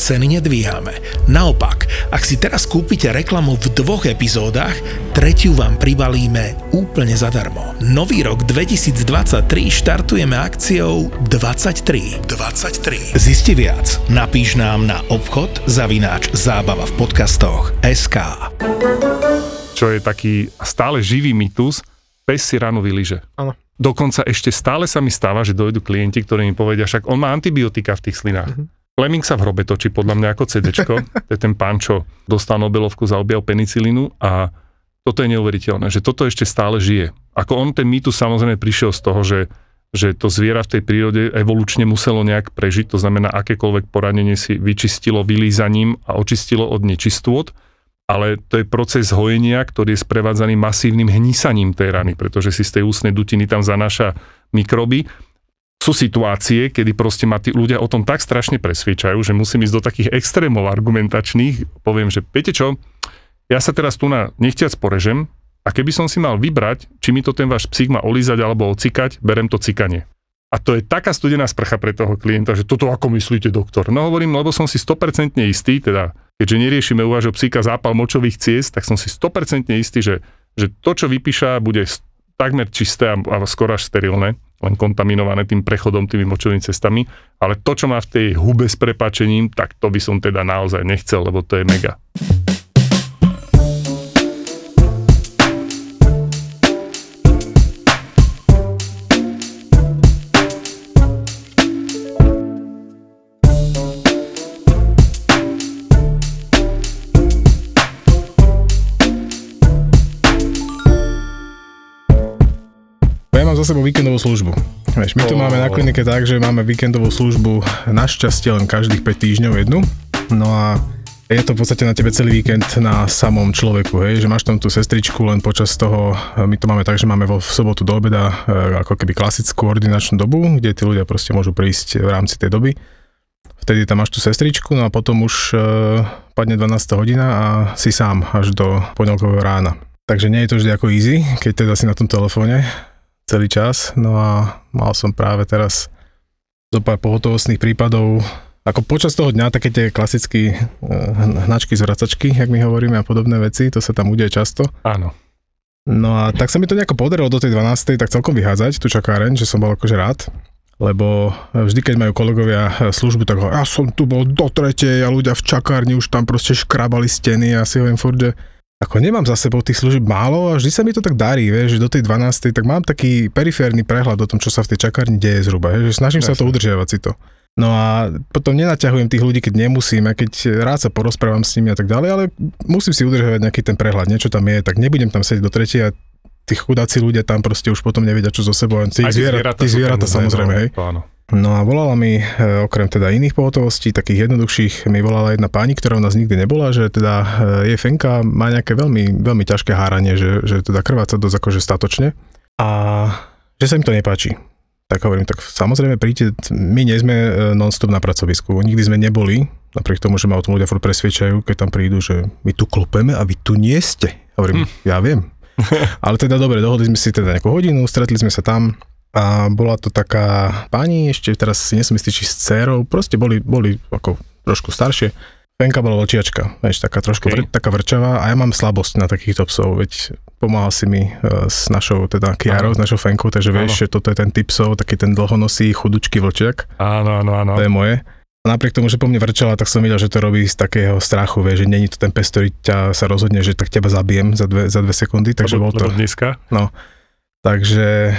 ceny nedvíhame. Naopak, ak si teraz kúpite reklamu v dvoch epizódach, tretiu vám pribalíme úplne zadarmo. Nový rok 2023 štartujeme akciou 23. 23. Zisti viac. Napíš nám na obchod zavináč zábava v podcastoch SK. Čo je taký stále živý mýtus, pes si ráno vyliže. Áno. Dokonca ešte stále sa mi stáva, že dojdu klienti, ktorí mi povedia, však on má antibiotika v tých slinách. Uh-huh. Fleming sa v hrobe točí podľa mňa ako CDčko. to je ten pán, čo dostal Nobelovku za objav penicilínu a toto je neuveriteľné, že toto ešte stále žije. Ako on ten mýtus samozrejme prišiel z toho, že, že to zviera v tej prírode evolučne muselo nejak prežiť, to znamená akékoľvek poranenie si vyčistilo vylízaním a očistilo od nečistôt ale to je proces hojenia, ktorý je sprevádzaný masívnym hnísaním tej rany, pretože si z tej ústnej dutiny tam zanáša mikroby. Sú situácie, kedy proste ma tí ľudia o tom tak strašne presviečajú, že musím ísť do takých extrémov argumentačných. Poviem, že viete čo, ja sa teraz tu na nechtiac porežem a keby som si mal vybrať, či mi to ten váš psík má olízať alebo ocikať, berem to cikanie. A to je taká studená sprcha pre toho klienta, že toto ako myslíte, doktor? No hovorím, lebo som si 100% istý, teda keďže neriešime u vášho psíka zápal močových ciest, tak som si 100% istý, že, že to, čo vypíša, bude takmer čisté a, a skoro až sterilné, len kontaminované tým prechodom, tými močovými cestami, ale to, čo má v tej hube s prepačením, tak to by som teda naozaj nechcel, lebo to je mega. Za sebou víkendovú službu. Vieš, my tu oh. máme na klinike tak, že máme víkendovú službu našťastie len každých 5 týždňov jednu. No a je to v podstate na tebe celý víkend na samom človeku, hej, že máš tam tú sestričku len počas toho, my to máme tak, že máme vo v sobotu do obeda e, ako keby klasickú ordinačnú dobu, kde tí ľudia proste môžu prísť v rámci tej doby. Vtedy tam máš tú sestričku, no a potom už e, padne 12 hodina a si sám až do pondelkového rána. Takže nie je to vždy ako easy, keď teda si na tom telefóne, celý čas. No a mal som práve teraz zo pár pohotovostných prípadov, ako počas toho dňa také tie klasické uh, hnačky z vracačky, jak my hovoríme a podobné veci, to sa tam udeje často. Áno. No a tak sa mi to nejako podarilo do tej 12. tak celkom vyhádzať tú čakáreň, že som bol akože rád, lebo vždy, keď majú kolegovia službu, tak ho, ja som tu bol do tretej a ľudia v čakárni už tam proste škrabali steny a si hovorím furt, že ako nemám za sebou tých služieb málo a vždy sa mi to tak darí, vieš, že do tej 12. tak mám taký periférny prehľad o tom, čo sa v tej čakárni deje zhruba, vieš, že snažím Jasne. sa to udržiavať si to. No a potom nenaťahujem tých ľudí, keď nemusím, a keď rád sa porozprávam s nimi a tak ďalej, ale musím si udržiavať nejaký ten prehľad, niečo tam je, tak nebudem tam sedieť do tretej a tí chudáci ľudia tam proste už potom nevedia, čo so sebou. Tí zvieratá, tí zvieratá samozrejme, hej. Áno. No a volala mi, e, okrem teda iných pohotovostí, takých jednoduchších, mi volala jedna pani, ktorá u nás nikdy nebola, že teda e, jej fenka má nejaké veľmi, veľmi ťažké háranie, že, že teda krváca dosť akože statočne a že sa im to nepáči. Tak hovorím, tak samozrejme príďte, my nie sme e, non-stop na pracovisku, nikdy sme neboli, napriek tomu, že ma o tom ľudia furt presviečajú, keď tam prídu, že my tu klopeme a vy tu nie ste. Hovorím, hm. ja viem. Ale teda dobre, dohodli sme si teda nejakú hodinu, stretli sme sa tam, a bola to taká pani, ešte teraz si nesom istý, či s dcerou, proste boli, boli ako trošku staršie. Penka bola vlčiačka, vieš, taká trošku okay. vr, taká vrčavá a ja mám slabosť na takýchto psov, veď pomáhal si mi uh, s našou, teda Kiarou, s našou Fenkou, takže vieš, že toto je ten typ psov, taký ten dlhonosý, chudučký vlčiak. Áno, áno, áno. To je moje. A napriek tomu, že po mne vrčala, tak som videl, že to robí z takého strachu, vie, že není to ten pes, ktorý ťa sa rozhodne, že tak teba zabijem za dve, za dve sekundy, takže lebo, bol to... dneska? No, Takže e,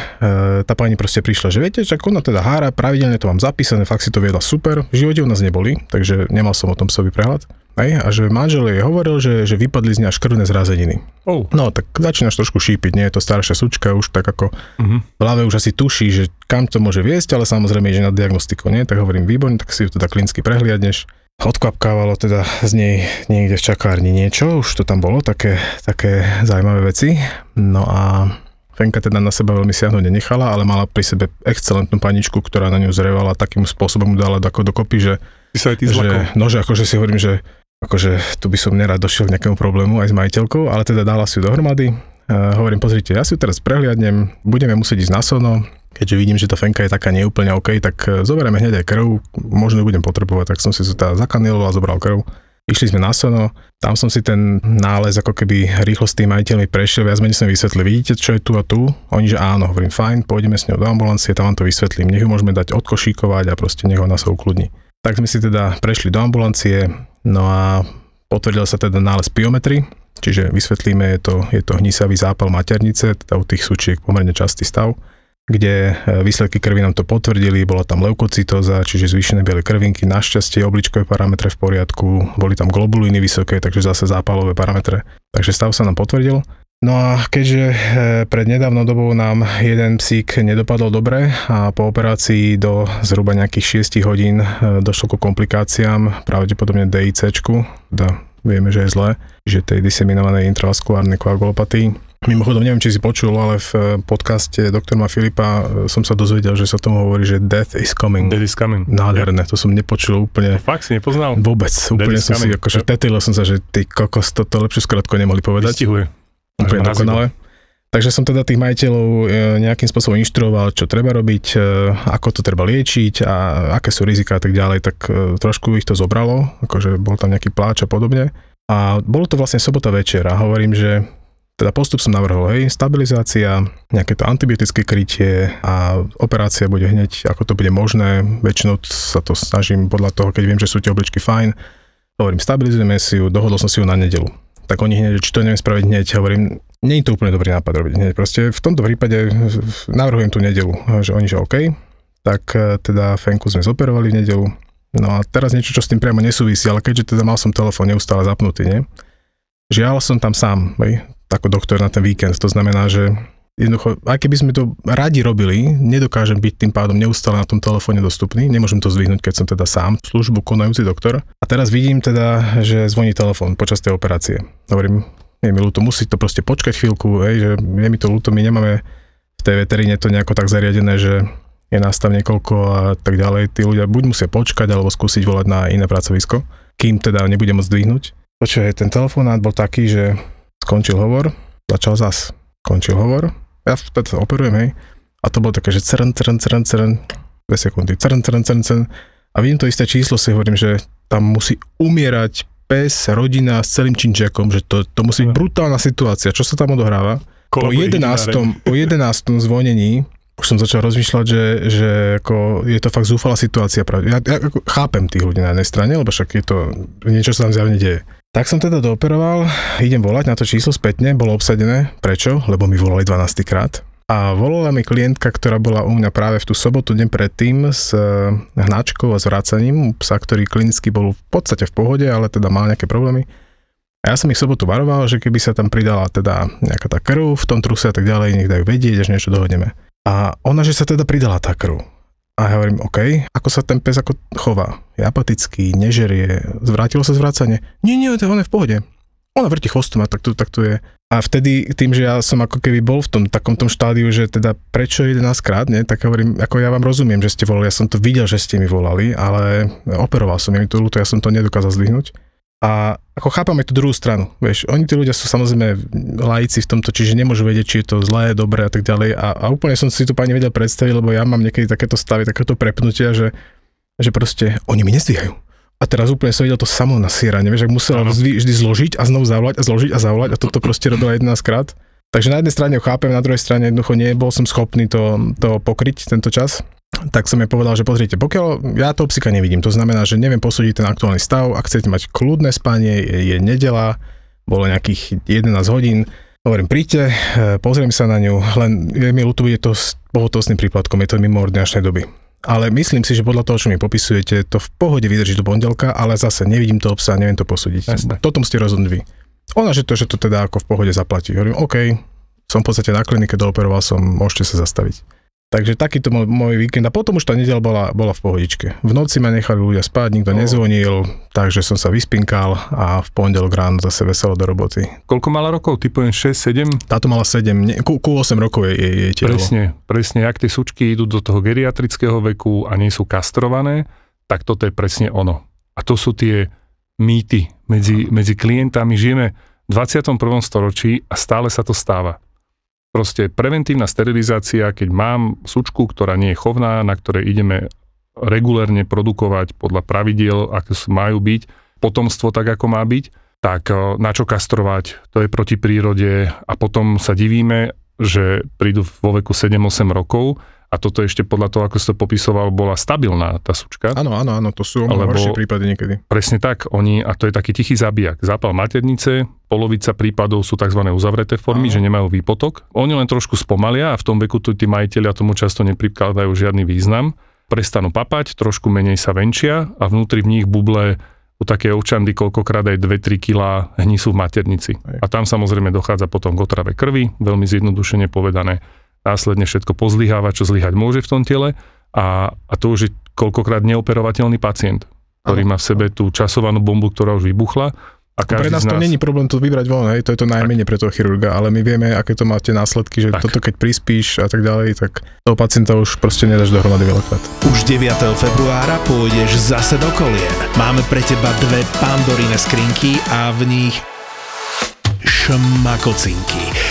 tá pani proste prišla, že viete, že ona teda hára, pravidelne to mám zapísané, fakt si to viedla super, v živote u nás neboli, takže nemal som o tom sobý prehľad. Hej, a že manžel jej hovoril, že, že vypadli z nej až krvné zrazeniny. Oh. No, tak začínaš trošku šípiť, nie je to staršia sučka, už tak ako uh-huh. v hlave už asi tuší, že kam to môže viesť, ale samozrejme, že na diagnostiku, nie? Tak hovorím, výborne, tak si ju teda klinicky prehliadneš. odkvapkávalo teda z nej niekde v čakárni niečo, už to tam bolo, také, také zaujímavé veci. No a Fenka teda na seba veľmi siahnuť nenechala, ale mala pri sebe excelentnú paničku, ktorá na ňu zrevala takým spôsobom, mu dala ako dokopy, že, Ty sa aj ty že no, že akože si hovorím, že akože tu by som nerad došiel k nejakému problému aj s majiteľkou, ale teda dala si ju dohromady. Uh, hovorím, pozrite, ja si ju teraz prehliadnem, budeme musieť ísť na sono, keďže vidím, že tá fenka je taká neúplne OK, tak eh, zoberieme hneď aj krv, možno ju budem potrebovať, tak som si teda zakaniloval a zobral krv. Išli sme na sono, tam som si ten nález ako keby rýchlo s tým majiteľmi prešiel, viac menej sme vysvetli, vidíte, čo je tu a tu? Oni, že áno, hovorím, fajn, pôjdeme s ňou do ambulancie, tam vám to vysvetlím, nech ju môžeme dať odkošíkovať a proste nech ona sa ukludní. Tak sme si teda prešli do ambulancie, no a potvrdil sa teda nález piometry, čiže vysvetlíme, je to, je to hnisavý zápal maternice, teda u tých súčiek pomerne častý stav, kde e, výsledky krvi nám to potvrdili, bola tam leukocytóza, čiže zvýšené biele krvinky, našťastie obličkové parametre v poriadku, boli tam globulíny vysoké, takže zase zápalové parametre, takže stav sa nám potvrdil. No a keďže e, pred nedávnou dobou nám jeden psík nedopadol dobre a po operácii do zhruba nejakých 6 hodín e, došlo ku komplikáciám, pravdepodobne DICčku, teda vieme, že je zlé, že tej diseminovanej intravaskulárnej koagulopatii. Mimochodom, neviem, či si počul, ale v e, podcaste doktora Filipa e, som sa dozvedel, že sa tomu hovorí, že death is coming. Dead is coming. Nádherné, to som nepočul úplne Fakt si nepoznal? vôbec. Úplne is som si, akože tetilil som sa, že ty kokos, toto lepšiu skratku nemohli povedať. Vystihuje. Úplne dokonale. Takže som teda tých majiteľov e, nejakým spôsobom inštruoval, čo treba robiť, ako to treba liečiť a aké sú rizika a tak ďalej, tak trošku ich to zobralo, akože bol tam nejaký pláč a podobne. A bolo to vlastne sobota večer a hovorím, že teda postup som navrhol, hej, stabilizácia, nejaké to antibiotické krytie a operácia bude hneď, ako to bude možné. Väčšinou sa to snažím podľa toho, keď viem, že sú tie obličky fajn. Hovorím, stabilizujeme si ju, dohodol som si ju na nedelu. Tak oni hneď, či to neviem spraviť hneď, hovorím, nie je to úplne dobrý nápad robiť hneď. Proste v tomto prípade navrhujem tú nedelu, že oni, že OK, tak e, teda Fenku sme zoperovali v nedelu. No a teraz niečo, čo s tým priamo nesúvisí, ale keďže teda mal som telefón neustále zapnutý, nie? Žiaľ som tam sám, hej, ako doktor na ten víkend. To znamená, že jednoducho, aj keby sme to radi robili, nedokážem byť tým pádom neustále na tom telefóne dostupný, nemôžem to zdvihnúť, keď som teda sám, službu konajúci doktor. A teraz vidím teda, že zvoní telefón počas tej operácie. Hovorím, je mi ľúto, musí to proste počkať chvíľku, hej, že je mi to ľúto, my nemáme v tej veteríne to nejako tak zariadené, že je nás tam niekoľko a tak ďalej. Tí ľudia buď musia počkať, alebo skúsiť volať na iné pracovisko, kým teda nebude môcť zdvihnúť. Počkaj, ten telefonát bol taký, že skončil hovor, začal zas. Skončil hovor, ja teda operujem, hej. A to bolo také, že crn, crn, crn, crn, dve sekundy, crn, crn, crn, crn. A vidím to isté číslo, si hovorím, že tam musí umierať pes, rodina s celým činčiakom, že to, to musí byť brutálna situácia. Čo sa tam odohráva? Po Kolabuje 11. po 11. zvonení už som začal rozmýšľať, že, že ako je to fakt zúfalá situácia. Ja, ja ako chápem tých ľudí na jednej strane, lebo však je to, niečo sa tam zjavne deje. Tak som teda dooperoval, idem volať na to číslo spätne, bolo obsadené. Prečo? Lebo mi volali 12 krát. A volala mi klientka, ktorá bola u mňa práve v tú sobotu deň predtým s eh, hnačkou a zvracaním psa, ktorý klinicky bol v podstate v pohode, ale teda mal nejaké problémy. A ja som ich v sobotu varoval, že keby sa tam pridala teda nejaká tá krv v tom truse a tak ďalej, nech dajú vedieť, až niečo dohodneme. A ona, že sa teda pridala tá krv. A ja hovorím, OK, ako sa ten pes ako chová? Je apatický, nežerie, zvrátilo sa zvracanie? Nie, nie, to on je v pohode. Ona vrti chvostom a tak to, tak to je. A vtedy tým, že ja som ako keby bol v tom takom tom štádiu, že teda prečo 11 krát, nie, tak hovorím, ako ja vám rozumiem, že ste volali, ja som to videl, že ste mi volali, ale operoval som, je mi to ja som to nedokázal zdvihnúť. A ako chápam aj tú druhú stranu, vieš, oni tí ľudia sú samozrejme laici v tomto, čiže nemôžu vedieť, či je to zlé, dobré a tak ďalej. A, a úplne som si to pani vedel predstaviť, lebo ja mám niekedy takéto stavy, takéto prepnutia, že, že proste oni mi nezdvíhajú. A teraz úplne som videl to samo nasieranie, vieš, ak musela vždy zložiť a znovu zavolať a zložiť a zavolať a toto proste robila 11 krát. Takže na jednej strane ho chápem, na druhej strane jednoducho nebol som schopný to, to pokryť tento čas. Tak som jej povedal, že pozrite, pokiaľ ja toho psika nevidím, to znamená, že neviem posúdiť ten aktuálny stav, ak chcete mať kľudné spanie, je, je nedela, bolo nejakých 11 hodín, hovorím, príďte, e, pozriem sa na ňu, len je mi ľúto, je to s pohotovostným príplatkom, je to mimo ordinačnej doby. Ale myslím si, že podľa toho, čo mi popisujete, to v pohode vydrží do pondelka, ale zase nevidím to obsah, neviem to posúdiť. Jasné. Toto musíte rozhodnúť vy. Ona, že to, že to teda ako v pohode zaplatí. Hovorím, OK, som v podstate na klinike, dooperoval som, môžete sa zastaviť. Takže takýto môj, môj víkend. A potom už tá nedela bola, bola v pohodičke. V noci ma nechali ľudia spať, nikto No. nezvonil, takže som sa vyspinkal a v pondelok ráno zase veselo do roboty. Koľko mala rokov? Ty poviem 6, 7? Táto mala 7, ne, ku, ku 8 rokov je jej telo. Presne, presne, ak tie sučky idú do toho geriatrického veku a nie sú kastrované, tak toto je presne ono. A to sú tie mýty medzi, medzi klientami. Žijeme v 21. storočí a stále sa to stáva. Proste preventívna sterilizácia, keď mám sučku, ktorá nie je chovná, na ktorej ideme regulérne produkovať podľa pravidiel, aké majú byť, potomstvo tak, ako má byť, tak na čo kastrovať, to je proti prírode. A potom sa divíme, že prídu vo veku 7-8 rokov a toto ešte podľa toho, ako si to popisoval, bola stabilná tá sučka. Áno, áno, áno, to sú o mnoho Alebo- horšie prípady niekedy. Presne tak, oni, a to je taký tichý zabijak. Zápal maternice, polovica prípadov sú tzv. uzavreté formy, Áno. že nemajú výpotok. Oni len trošku spomalia a v tom veku tu tí majiteľia tomu často neprikladajú žiadny význam. Prestanú papať, trošku menej sa venčia a vnútri v nich buble u také ovčandy koľkokrát aj 2-3 kg hní sú v maternici. Hej. A tam samozrejme dochádza potom k otrave krvi, veľmi zjednodušene povedané. Následne všetko pozlyháva, čo zlyhať môže v tom tele a, a to už je koľkokrát neoperovateľný pacient, ktorý má v sebe tú časovanú bombu, ktorá už vybuchla. A Pre nás z to nás, není problém to vybrať von, hej, to je to najmenej pre toho chirurga, ale my vieme, aké to máte následky, že Tak. toto keď prispíš a tak ďalej, tak toho pacienta už proste nedáš dohromady veľakrát. Už 9. februára pôjdeš zase do kolien. Máme pre teba dve pandoríne skrinky a v nich šmakocinky.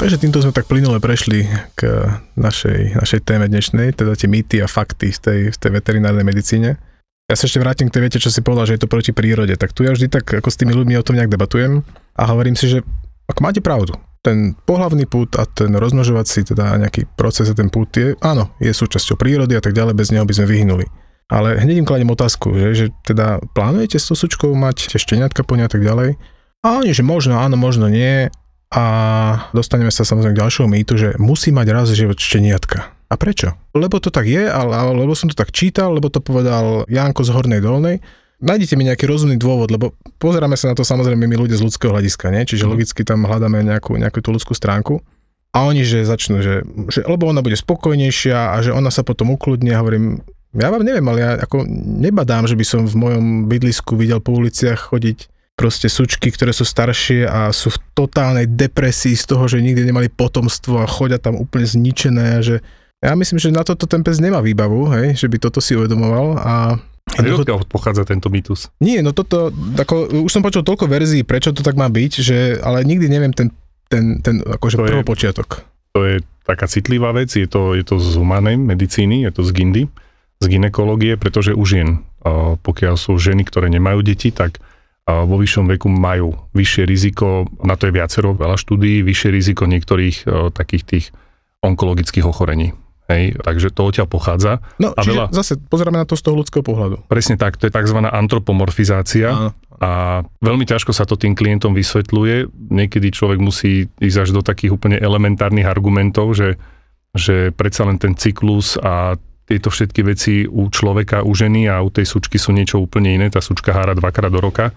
Takže týmto sme tak plynule prešli k našej, našej téme dnešnej, teda tie mýty a fakty v tej, v tej veterinárnej medicíne. Ja sa ešte vrátim k tej viete, čo si povedal, že je to proti prírode. Tak tu ja vždy tak ako s tými ľuďmi o tom nejak debatujem a hovorím si, že ako máte pravdu, ten pohlavný pút a ten rozmnožovací, teda nejaký proces a ten pút je, áno, je súčasťou prírody a tak ďalej, bez neho by sme vyhnuli. Ale hneď im kladiem otázku, že, že teda plánujete s tou sučkou mať tie šteniatka a tak ďalej? A oni, že možno, áno, možno nie. A dostaneme sa samozrejme k ďalšiemu mýtu, že musí mať raz život šteniatka. A prečo? Lebo to tak je, ale, ale lebo som to tak čítal, lebo to povedal Janko z Hornej Dolnej. Nájdete mi nejaký rozumný dôvod, lebo pozeráme sa na to samozrejme my ľudia z ľudského hľadiska, nie? čiže Mhm. logicky tam hľadáme nejakú, nejakú tú ľudskú stránku. A oni, že začnú, že, že lebo ona bude spokojnejšia a že ona sa potom ukludne. A hovorím, ja vám neviem, ale ja ako nebadám, že by som v mojom bydlisku videl po uliciach chodiť proste sučky, ktoré sú staršie a sú v totálnej depresii z toho, že nikdy nemali potomstvo a chodia tam úplne zničené a že ja myslím, že na toto ten pes nemá výbavu, hej, že by toto si uvedomoval a A odkiaľ pochádza tento mýtus? nie, no toto, ako, už som počul toľko verzií, prečo to tak má byť, že, ale nikdy neviem ten, ten, ten akože To je- prvopočiatok. To je taká citlivá vec, je to, je to z humanej medicíny, je to z gindy, z ginekológie, pretože u žien, pokiaľ sú ženy, ktoré nemajú deti, tak vo vyššom veku majú vyššie riziko, na to je viacero veľa štúdií, vyššie riziko niektorých e, takých tých onkologických ochorení. Hej, takže to odtiaľ pochádza. No, A veľa- zase pozeráme na to z toho ľudského pohľadu. Presne tak, to je tzv. antropomorfizácia. Áno. A veľmi ťažko sa to tým klientom vysvetľuje. Niekedy človek musí ísť až do takých úplne elementárnych argumentov, že, že predsa len ten cyklus a tieto všetky veci u človeka, u ženy a u tej sučky sú niečo úplne iné. Tá sučka hára dvakrát do roka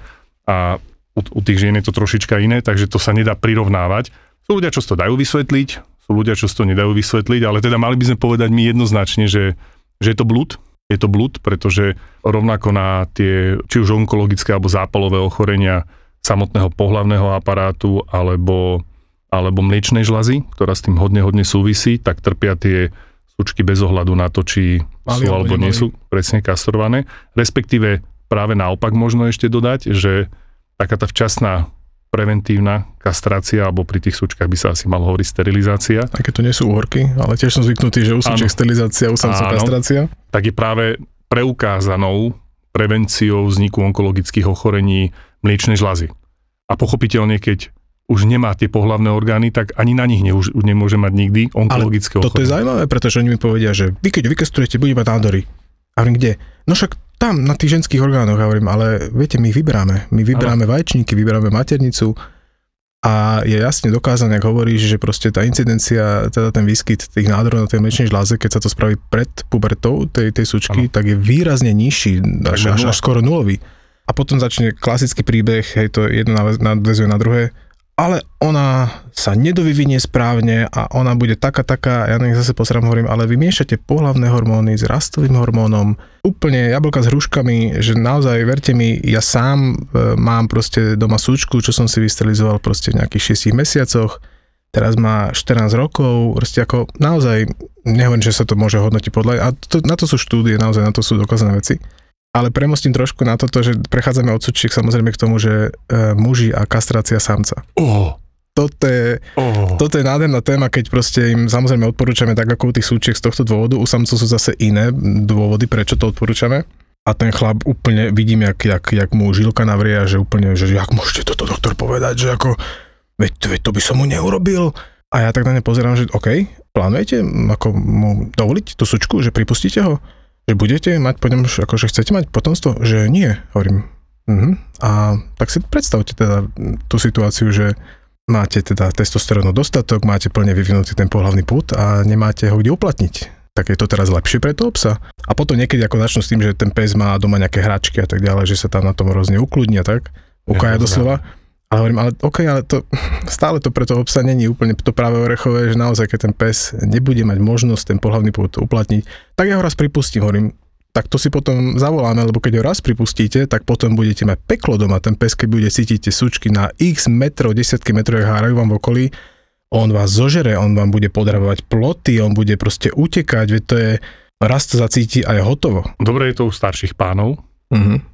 a u, u tých žien je to trošička iné, takže to sa nedá prirovnávať. Sú ľudia, čo to dajú vysvetliť, sú ľudia, čo to nedajú vysvetliť, ale teda mali by sme povedať my jednoznačne, že, že je to blúd, je to blúd, pretože rovnako na tie, či už onkologické alebo zápalové ochorenia samotného pohlavného aparátu alebo, alebo mliečnej žlazy, ktorá s tým hodne, hodne súvisí, tak trpia tie sučky bez ohľadu na to, či Mali sú alebo nie sú presne kastrované. Respektíve práve naopak možno ešte dodať, že taká tá včasná preventívna kastrácia, alebo pri tých sučkách by sa asi malo hovoriť sterilizácia, Aj keď to nie sú uhorky, ale tiež som zvyknutý, že u súčiek Áno. sterilizácia, u samcov kastrácia. tak je práve preukázanou prevenciou vzniku onkologických ochorení mliečnej žlazy. A pochopiteľne, keď už nemá tie pohlavné orgány, tak ani na nich ne, už, už nemôže mať nikdy onkologické Toto je zaujímavé, pretože oni mi povedia, že vy keď vykastrujete, bude mať nádory. A hovorím, kde? No však tam, na tých ženských orgánoch, hovorím, ale viete, my ich vyberáme. My vyberáme vaječníky, vyberáme maternicu a je jasne dokázané, ak hovoríš, že proste tá incidencia, teda ten výskyt tých nádorov na tej mliečnej žláze, keď sa to spraví pred pubertou tej, tej sučky, ano. tak je výrazne nižší, až, až, až skoro nulový. A potom začne klasický príbeh, hej, to jedno nadvezuje na druhé, ale ona sa nedovyvinie správne a ona bude taká, taká, ja na nich zase posrám hovorím, ale vy miešate pohlavné hormóny s rastovým hormónom, úplne jablka s hruškami, že naozaj, verte mi, ja sám e, mám proste doma súčku, čo som si vysterilizoval proste v nejakých 6 mesiacoch, teraz má 14 rokov, proste ako naozaj, nehovorím, že sa to môže hodnotiť podľa, a to, na to sú štúdie, naozaj na to sú dokázané veci. Ale premostím trošku na toto, že prechádzame od sučiek samozrejme k tomu, že e, muži a kastrácia samca. Oh. Toto je, oh. toto je nádherná téma, keď proste im samozrejme odporúčame tak ako u tých súčiek z tohto dôvodu. U samcov sú zase iné dôvody, prečo to odporúčame. A ten chlap úplne vidím, jak, jak, jak mu žilka navria, že úplne, že jak môžete toto doktor povedať, že ako, veď, veď to by som mu neurobil. A ja tak na ne pozerám, že OK, plánujete ako mu dovoliť tú sučku, že pripustíte ho? Že budete mať po ňom, akože chcete mať potomstvo? Že nie, hovorím. Uh-huh. A tak si predstavte teda tú situáciu, že máte teda testosterónu dostatok, máte plne vyvinutý ten pohlavný put a nemáte ho kde uplatniť. Tak je to teraz lepšie pre toho psa. A potom niekedy ako začnú s tým, že ten pes má doma nejaké hračky a tak ďalej, že sa tam na tom hrozne ukludní a tak, ukája doslova. Ale hovorím, ale OK, ale to, stále to pre toho psa není úplne to práve orechové, že naozaj, keď ten pes nebude mať možnosť ten pohľavný pôvod uplatniť, tak ja ho raz pripustím, hovorím, tak to si potom zavoláme, lebo keď ho raz pripustíte, tak potom budete mať peklo doma. Ten pes, keď bude cítiť tie sučky na x metrov, desiatky metrov, hárajú vám v okolí, on vás zožere, on vám bude podravovať ploty, on bude proste utekať, veď to je, raz to zacíti a je hotovo. Dobre je to u starších pánov, uh-huh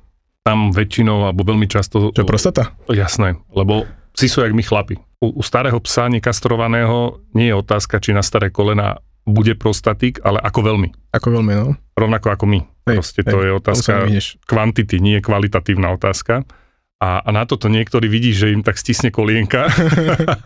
tam väčšinou, alebo veľmi často... Čo, prostata? Jasné, lebo si sú jak my chlapi. U, u starého psa nekastrovaného nie je otázka, či na staré kolena bude prostatik, ale ako veľmi. Ako veľmi, no. Rovnako ako my. Hej, Proste hej, to je otázka kvantity, nie kvalitatívna otázka. A, a na toto niektorí vidí, že im tak stisne kolienka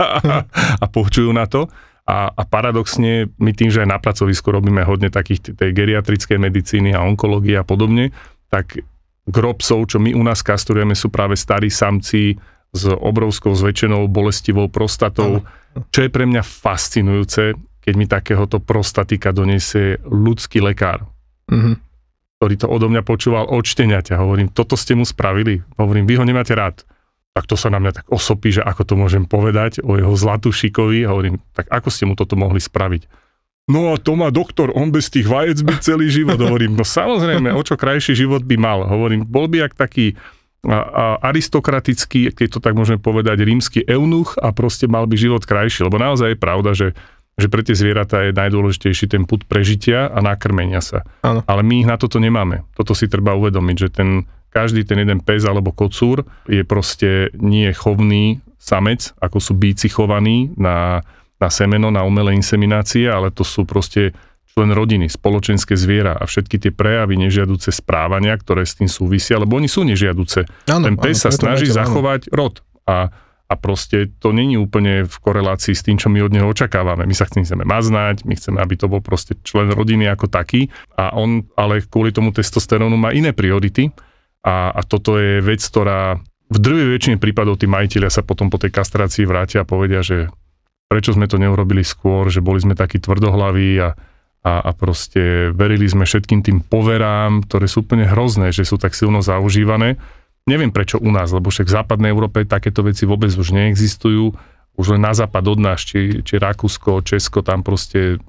a počujú na to. A, a paradoxne, my tým, že aj na pracovisku robíme hodne takých tej geriatrickej medicíny a onkológie a podobne, tak grobsov, čo my u nás kastrujeme, sú práve starí samci s obrovskou zväčšenou bolestivou prostatou, čo je pre mňa fascinujúce, keď mi takéhoto prostatika donesie ľudský lekár, mm-hmm. ktorý to odo mňa počúval od šteniaťa. Hovorím, toto ste mu spravili. Hovorím, vy ho nemáte rád. Tak to sa na mňa tak osopí, že ako to môžem povedať o jeho zlatú šikovi. Hovorím, tak ako ste mu toto mohli spraviť? No a to má doktor, on bez tých vajec by celý život, hovorím. No samozrejme, o čo krajší život by mal. Hovorím, bol by jak taký a, a aristokratický, keď to tak môžeme povedať, rímsky eunuch a proste mal by život krajší. Lebo naozaj je pravda, že, že pre tie zvieratá je najdôležitejší ten put prežitia a nakrmenia sa. Ano. Ale my ich na toto nemáme. Toto si treba uvedomiť, že ten každý ten jeden pes alebo kocúr je proste nie chovný samec, ako sú bíci chovaní na na semeno, na umelé inseminácie, ale to sú proste člen rodiny, spoločenské zviera a všetky tie prejavy nežiaduce správania, ktoré s tým súvisia, lebo oni sú nežiaduce. Ano, Ten pes sa snaží to, zachovať ano. rod a, a proste to není úplne v korelácii s tým, čo my od neho očakávame. My sa chceme maznať, my chceme, aby to bol proste člen rodiny ako taký a on ale kvôli tomu testosterónu má iné priority a, a toto je vec, ktorá v drvej väčšine prípadov tí majiteľia sa potom po tej kastrácii vrátia a povedia, že prečo sme to neurobili skôr, že boli sme takí tvrdohlaví a, a, a proste verili sme všetkým tým poverám, ktoré sú úplne hrozné, že sú tak silno zaužívané. Neviem prečo u nás, lebo však v západnej Európe takéto veci vôbec už neexistujú. Už len na západ od nás, či, či Rakúsko, Česko, tam proste,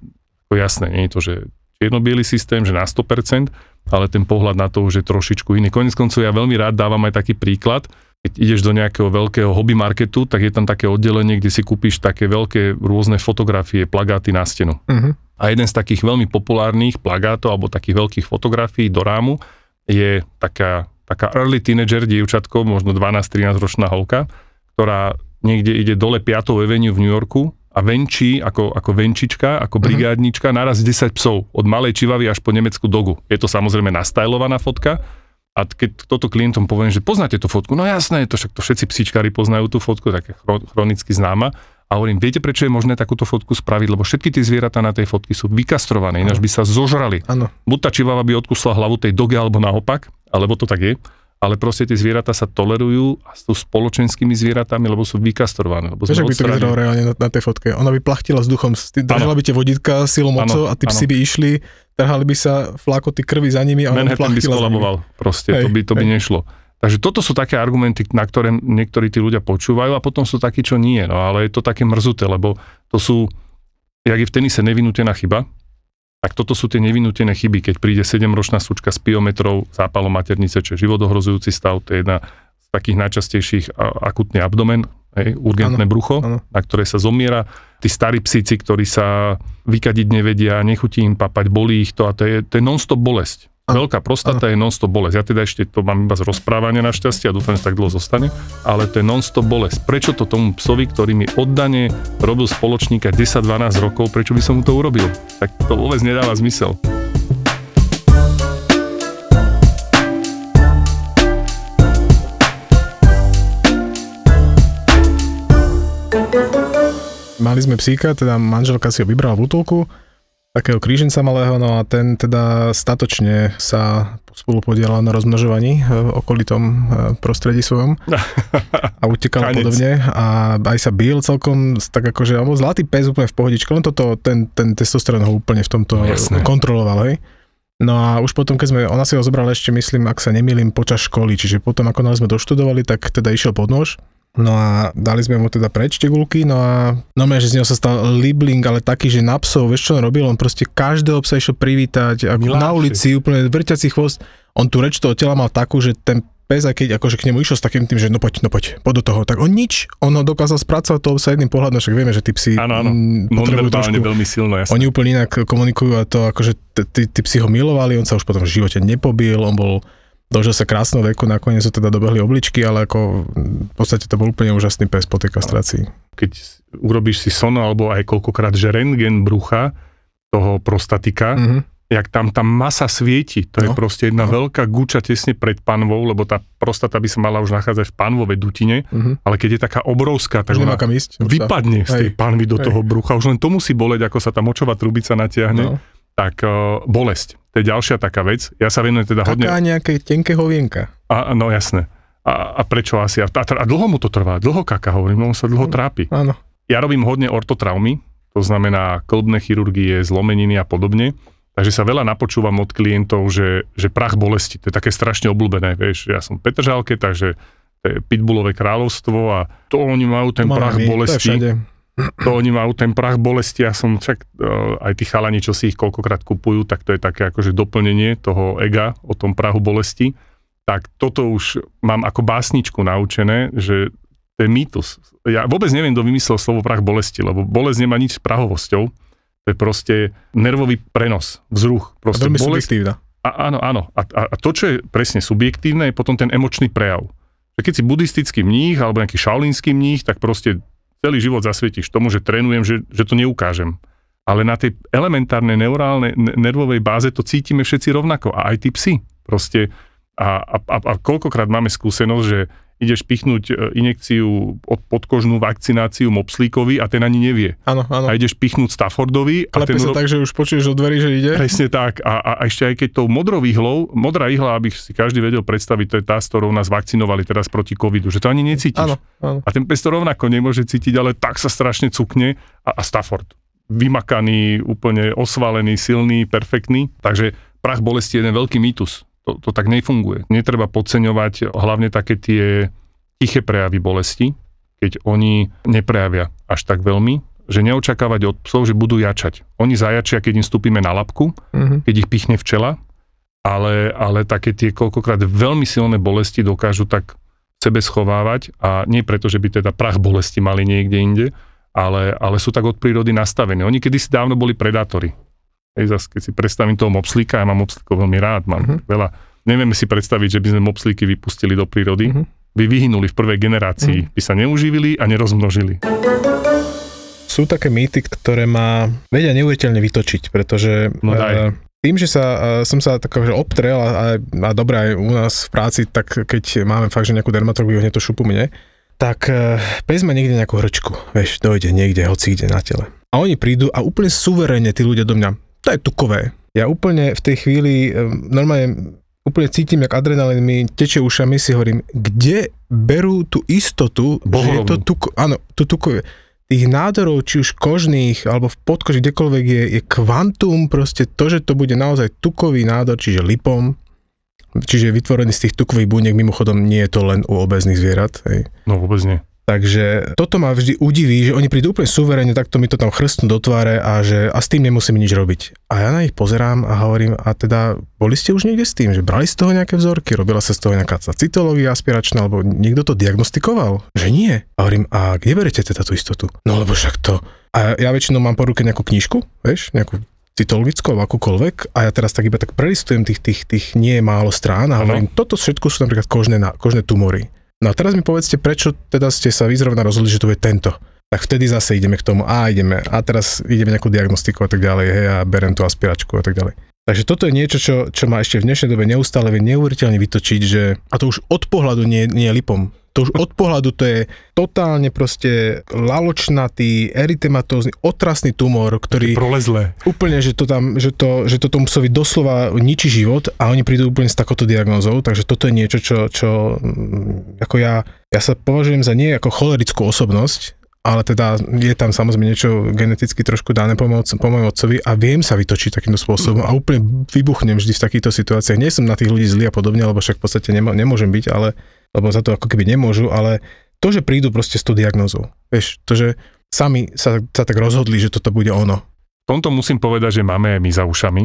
ako jasné, nie je to, že čierno systém, že na 100%, ale ten pohľad na to už je trošičku iný. Konec koncov ja veľmi rád dávam aj taký príklad, keď ideš do nejakého veľkého hobby marketu, tak je tam také oddelenie, kde si kúpiš také veľké rôzne fotografie, plagáty na stenu. Uh-huh. A jeden z takých veľmi populárnych plagátov alebo takých veľkých fotografií do rámu je taká, taká early teenager dievčatko, možno 12-13 ročná holka, ktorá niekde ide dole 5. Avenue v New Yorku a venčí ako, ako venčička, ako mhm. brigádnička, naraz 10 psov, od malej čivavy až po nemeckú dogu. Je to samozrejme nastajlovaná fotka, a keď toto klientom poviem, že poznáte tú fotku, no jasné, to však to všetci psíčkári poznajú tú fotku, také chronicky známa, A hovorím, viete, prečo je možné takúto fotku spraviť? Lebo všetky tie zvieratá na tej fotky sú vykastrované, ináč by sa zožrali. Áno. Buď tá čivava by odkusla hlavu tej doge, alebo naopak, alebo to tak je. Ale proste tie zvieratá sa tolerujú a sú spoločenskými zvieratami, lebo sú vykastrované. Lebo Vieš, by to vyzeralo reálne na, na tej fotke. Ona by plachtila vzduchom, st- držala by tie vodítka silou mocou a tí psi by išli, trhali by sa flakoty krvi za nimi a ona by Manhattan by skolaboval. Proste, to Hej, by, to by hej. nešlo. Takže toto sú také argumenty, na ktoré niektorí tí ľudia počúvajú a potom sú takí, čo nie. No ale je to také mrzuté, lebo to sú, jak je v tenise nevinútená chyba, tak toto sú tie nevinútené chyby, keď príde 7-ročná sučka s piometrou zápalom maternice, čo je životohrozujúci stav, to je jedna z takých najčastejších akutný abdomen, hej, urgentné Áno, brucho, áno. na ktoré sa zomiera. Tí starí psíci, ktorí sa vykadiť nevedia, nechutí im papať, bolí ich to a to je, to je non-stop bolesť. Áno, Veľká prostata je non-stop bolesť. Ja teda ešte to mám iba z rozprávania našťastie a dúfam, že tak dlho zostane, ale to je non-stop bolesť. Prečo to tomu psovi, ktorý mi oddane robil spoločníka 10-12 rokov, prečo by som mu to urobil? Tak to vôbec nedáva zmysel. Mali sme psíka, teda manželka si ho vybrala v útulku, takého kríženca malého, no a ten teda statočne sa spolu podielal na rozmnožovaní v okolitom e, prostredí svojom a utekal podobne a aj sa bil celkom tak akože, alebo zlatý pes úplne v pohodičke, len toto, ten, ten testosterón ho úplne v tomto No, jasné. kontroloval, hej. No a už potom, keď sme, ona si ho zobrala ešte, myslím, ak sa nemýlim, počas školy, čiže potom, ako nás sme doštudovali, tak teda išiel pod nôž. No a dali sme mu teda preč tegulky, no a no že z neho sa stal libling, ale taký, že na psov, vieš čo on robil? On proste každého psa išiel privítať, ako Miláčik. na ulici, úplne vrťací chvost. On tú reč toho tela mal takú, že ten pes, aj keď akože k nemu išiel s takým tým, že no poď, no poď, poď do toho, tak on nič, on ho dokázal spracovať toho psa jedným pohľadom, však vieme, že tí psi Áno, áno. mm, potrebujú trošku veľmi silno, jasne. oni úplne inak komunikujú a to akože tí, tí psi ho milovali, on sa už potom v živote nepobil, on bol, dožil sa krásneho veku, nakoniec sa teda dobehli obličky, ale ako v podstate to bol úplne úžasný pes po tej kastrácii. Keď urobíš si sono alebo aj koľkokrát, že rentgen brucha toho prostatika, Mhm. jak tam tá masa svieti. To je No, proste jedna no. veľká guča tesne pred panvou, lebo tá prostata by sa mala už nachádzať v panvovej dutine, Mhm. ale keď je taká obrovská, tak Už ona kam ísť. už sa- vypadne z tej Hej. panvy do Hej. toho brucha. Už len to musí boleť, ako sa tá močová trubica natiahne. No. Tak uh, bolesť. To je ďalšia taká vec. Ja sa venujem teda hodne... Taká nejaké tenké hovienka. A, no jasné. A, a prečo asi? A, a, a dlho mu to trvá? Dlho kaká, hovorím, on sa dlho trápi. Áno. Ja robím hodne ortotraumy, to znamená klbné chirurgie, zlomeniny a podobne. Takže sa veľa napočúvam od klientov, že, že prach bolesti, to je také strašne obľúbené, vieš, ja som v Petržalke, takže to je pitbullové kráľovstvo a to oni majú ten Máme prach my, To bolesti, všade. To oni majú ten prach bolesti, ja som však uh, aj tí chalani, čo si ich koľkokrát kupujú, tak to je také akože doplnenie toho ega o tom prahu bolesti. Tak toto už mám ako básničku naučené, že to je mýtus. Ja vôbec neviem, kto vymyslel slovo prach bolesti, lebo bolesť nemá nič s prahovosťou. To je proste nervový prenos, vzruch. A Proste veľmi bolesť, subjektívna. a, áno, áno. A, a, a to, čo je presne subjektívne, je potom ten emočný prejav. Keď si buddhistický mních alebo nejaký šaolínsky mních, tak proste celý život zasvietíš tomu, že trénujem, že, že to neukážem. Ale na tej elementárnej neurálnej ne- nervovej báze to cítime všetci rovnako. A aj tí psi. Proste a, a, a, a koľkokrát máme skúsenosť, že ideš pichnúť e, injekciu od podkožnú vakcináciu mopslíkovi a ten ani nevie. Áno, áno. A ideš pichnúť Staffordovi a Klepe ten sa ro- tak, že už počuješ od dverí, že ide. Presne tak. A, a, a ešte aj keď tou modrou ihlou, modrá ihla, aby si každý vedel predstaviť, to je tá, s ktorou nás vakcinovali teraz proti covidu, že to ani necítiš. Áno, áno. A ten pes to rovnako nemôže cítiť, ale tak sa strašne cukne a, a Stafford vymakaný, úplne osvalený, silný, perfektný. Takže prach bolesti je jeden veľký mýtus. To, to tak nefunguje. Netreba podceňovať hlavne také tie tiché prejavy bolesti, keď oni neprejavia až tak veľmi, že neočakávať od psov, že budú jačať. Oni zajačia, keď im stúpime na labku, Mhm. keď ich pichne včela, ale, ale také tie koľkokrát veľmi silné bolesti dokážu tak sebe schovávať a nie preto, že by teda prach bolesti mali niekde inde, ale, ale sú tak od prírody nastavení. Oni kedysi dávno boli predátori. Hej, zas, keď si predstavím toho mopslíka, ja mám mopslíkov veľmi rád, mám Mhm. veľa. Nevieme si predstaviť, že by sme mopslíky vypustili do prírody. Mhm. By vyhynuli v prvej generácii, by sa neuživili a nerozmnožili. Sú také mýty, ktoré ma vedia neuveriteľne vytočiť, pretože No daj. eh, tým, že sa, eh, som sa tak akože obtrel a, a, a dobre aj u nás v práci, tak keď máme fakt, že nejakú dermatológiu, hneď to šupu mne, tak e, pes má niekde nejakú hrčku, vieš, dojde niekde, hoci kde na tele. A oni prídu a úplne suverénne tí ľudia do mňa, to je tukové. Ja úplne v tej chvíli, normálne úplne cítim, jak adrenalín mi tečie ušami, si hovorím, kde berú tú istotu, Bohorovnú. že je to tuko, áno, tú tukové. Tých nádorov, či už kožných, alebo v podkoži, kdekoľvek je, je kvantum, proste to, že to bude naozaj tukový nádor, čiže lipom, čiže vytvorený z tých tukových buniek, mimochodom nie je to len u obezných zvierat, hej. No vôbec nie. Takže toto ma vždy udiví, že oni prídu úplne suverénne, takto mi to tam chrstnú do tváre a, že, a s tým nemusím nič robiť. A ja na nich pozerám a hovorím, a teda boli ste už niekde s tým, že brali z toho nejaké vzorky, robila sa z toho nejaká cytológia aspiračná, alebo niekto to diagnostikoval? Že nie. A hovorím, a kde berete teda tú istotu? No lebo však to. A ja väčšinou mám po ruke nejakú knižku, vieš, nejakú cytologickú alebo akúkoľvek a ja teraz tak iba tak prelistujem tých, tých, tých nie málo strán a hovorím, toto všetko sú napríklad kožné, kožné tumory. No a teraz mi povedzte, prečo teda ste sa vy rozhodli, že to je tento. Tak vtedy zase ideme k tomu a ideme a teraz ideme nejakú diagnostiku a tak ďalej, hej, a berem tú aspiračku a tak ďalej. Takže toto je niečo, čo, čo ma ešte v dnešnej dobe neustále vie neuveriteľne vytočiť, že, a to už od pohľadu nie, nie lipom, to už od pohľadu to je totálne proste laločnatý, erytematózny, otrasný tumor, ktorý Prolezlé. úplne, že to tam, že to, že to tomu psovi doslova ničí život a oni prídu úplne s takouto diagnózou, takže toto je niečo, čo, čo mm, ako ja, ja sa považujem za nie ako cholerickú osobnosť, ale teda je tam samozrejme niečo geneticky trošku dané po, môj, po môjom otcovi a viem sa vytočiť takýmto spôsobom a úplne vybuchnem vždy v takýchto situáciách. Nie som na tých ľudí zlý a podobne, lebo však v podstate nemô, nemôžem byť, ale lebo za to ako keby nemôžu, ale to, že prídu proste s tou diagnózou, vieš, to, že sami sa, sa tak rozhodli, že toto bude ono. V tomto musím povedať, že máme aj my za ušami,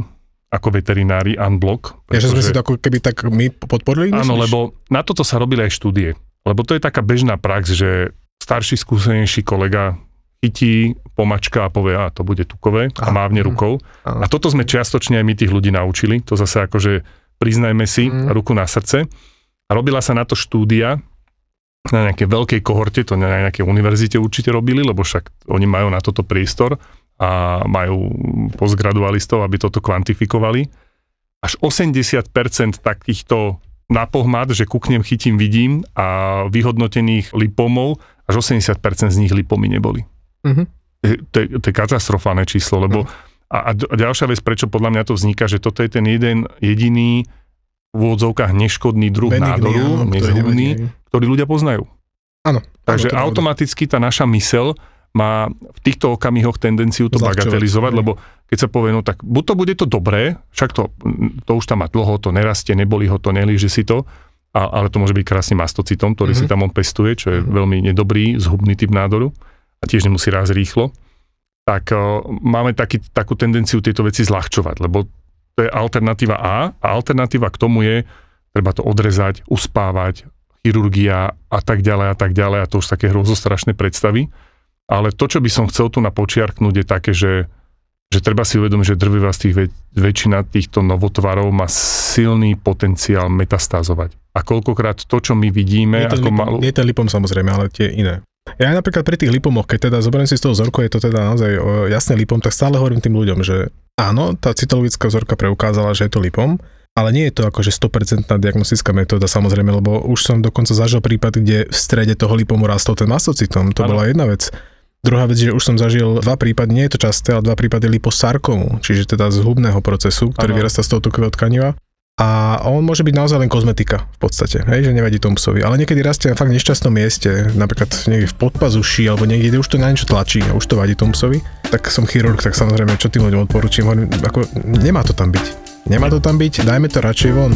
ako veterinári unblock. Ja, že sme si to ako keby tak my podporili? Áno, lebo na toto sa robili aj štúdie. Lebo to je taká bežná prax, že starší, skúsenejší kolega chytí, pomačka a povie, a to bude tukové a mávne hm, rukou. A toto sme čiastočne aj my tých ľudí naučili. To zase akože priznajme si Mm. ruku na srdce. A robila sa na to štúdia na nejakej veľkej kohorte, to na nejakej univerzite určite robili, lebo však oni majú na toto priestor a majú postgradualistov, aby toto kvantifikovali. Až 80% takýchto napohmad, že kuknem, chytím, vidím a vyhodnotených lipomov, až 80% z nich lipomy neboli. Mhm. Je- To je, to je katastrofálne číslo, lebo a, a a ďalšia vec, prečo podľa mňa to vzniká, že toto je ten jeden jediný v úvodzovkách neškodný druh Benigný, nádoru, áno, ktorý nezhubný, hej. ktorý ľudia poznajú. Áno. Takže áno, automaticky tá naša mysel má v týchto okamihoch tendenciu to Zľahčovať, bagatelizovať, lebo keď sa povie, no tak buď to bude to dobré, však to, to už tam má dlho, to nerastie, neboli ho to, nelíže si to, a, ale to môže byť krásny mastocitom, ktorý Mhm. si tam on pestuje, čo je veľmi nedobrý, zhubný typ nádoru a tiež nemusí raz rýchlo, tak uh, máme taký, takú tendenciu tieto veci zľahčovať, lebo to je alternatíva A a alternatíva k tomu je, treba to odrezať, uspávať, chirurgia a tak ďalej a tak ďalej a to už také hrozostrašné predstavy. Ale to, čo by som chcel tu na počiarknúť je také, že, že treba si uvedomiť, že drvivá z tých väč- väčšina týchto novotvarov má silný potenciál metastázovať. A koľkokrát to, čo my vidíme, Nie ten, ako lipom, malo... nie ten lipom samozrejme, ale tie iné. Ja napríklad pri tých lipomoch, keď teda zoberiem si z toho vzorku, je to teda naozaj o, jasné lipom, tak stále hovorím tým ľuďom, že áno, tá cytologická vzorka preukázala, že je to lipom, ale nie je to akože 100% diagnostická metóda samozrejme, lebo už som dokonca zažil prípad, kde v strede toho lipomu rastol ten mastocitom, to Áno. bola jedna vec. Druhá vec, že už som zažil dva prípady, nie je to časté, ale dva prípady liposarkomu, čiže teda zhubného procesu, ktorý Áno. vyrastá z toho tukového tkaniva. A on môže byť naozaj len kozmetika v podstate, hej, že nevadí tomu psovi. Ale niekedy rastie na fakt nešťastnom mieste, napríklad niekde v podpazuši alebo niekde, kde už to na niečo tlačí a už to vadí tomu psovi. Tak som chirurg, tak samozrejme, čo tým ľuďom odporúčam, ako nemá to tam byť. Nemá to tam byť, dajme to radšej von.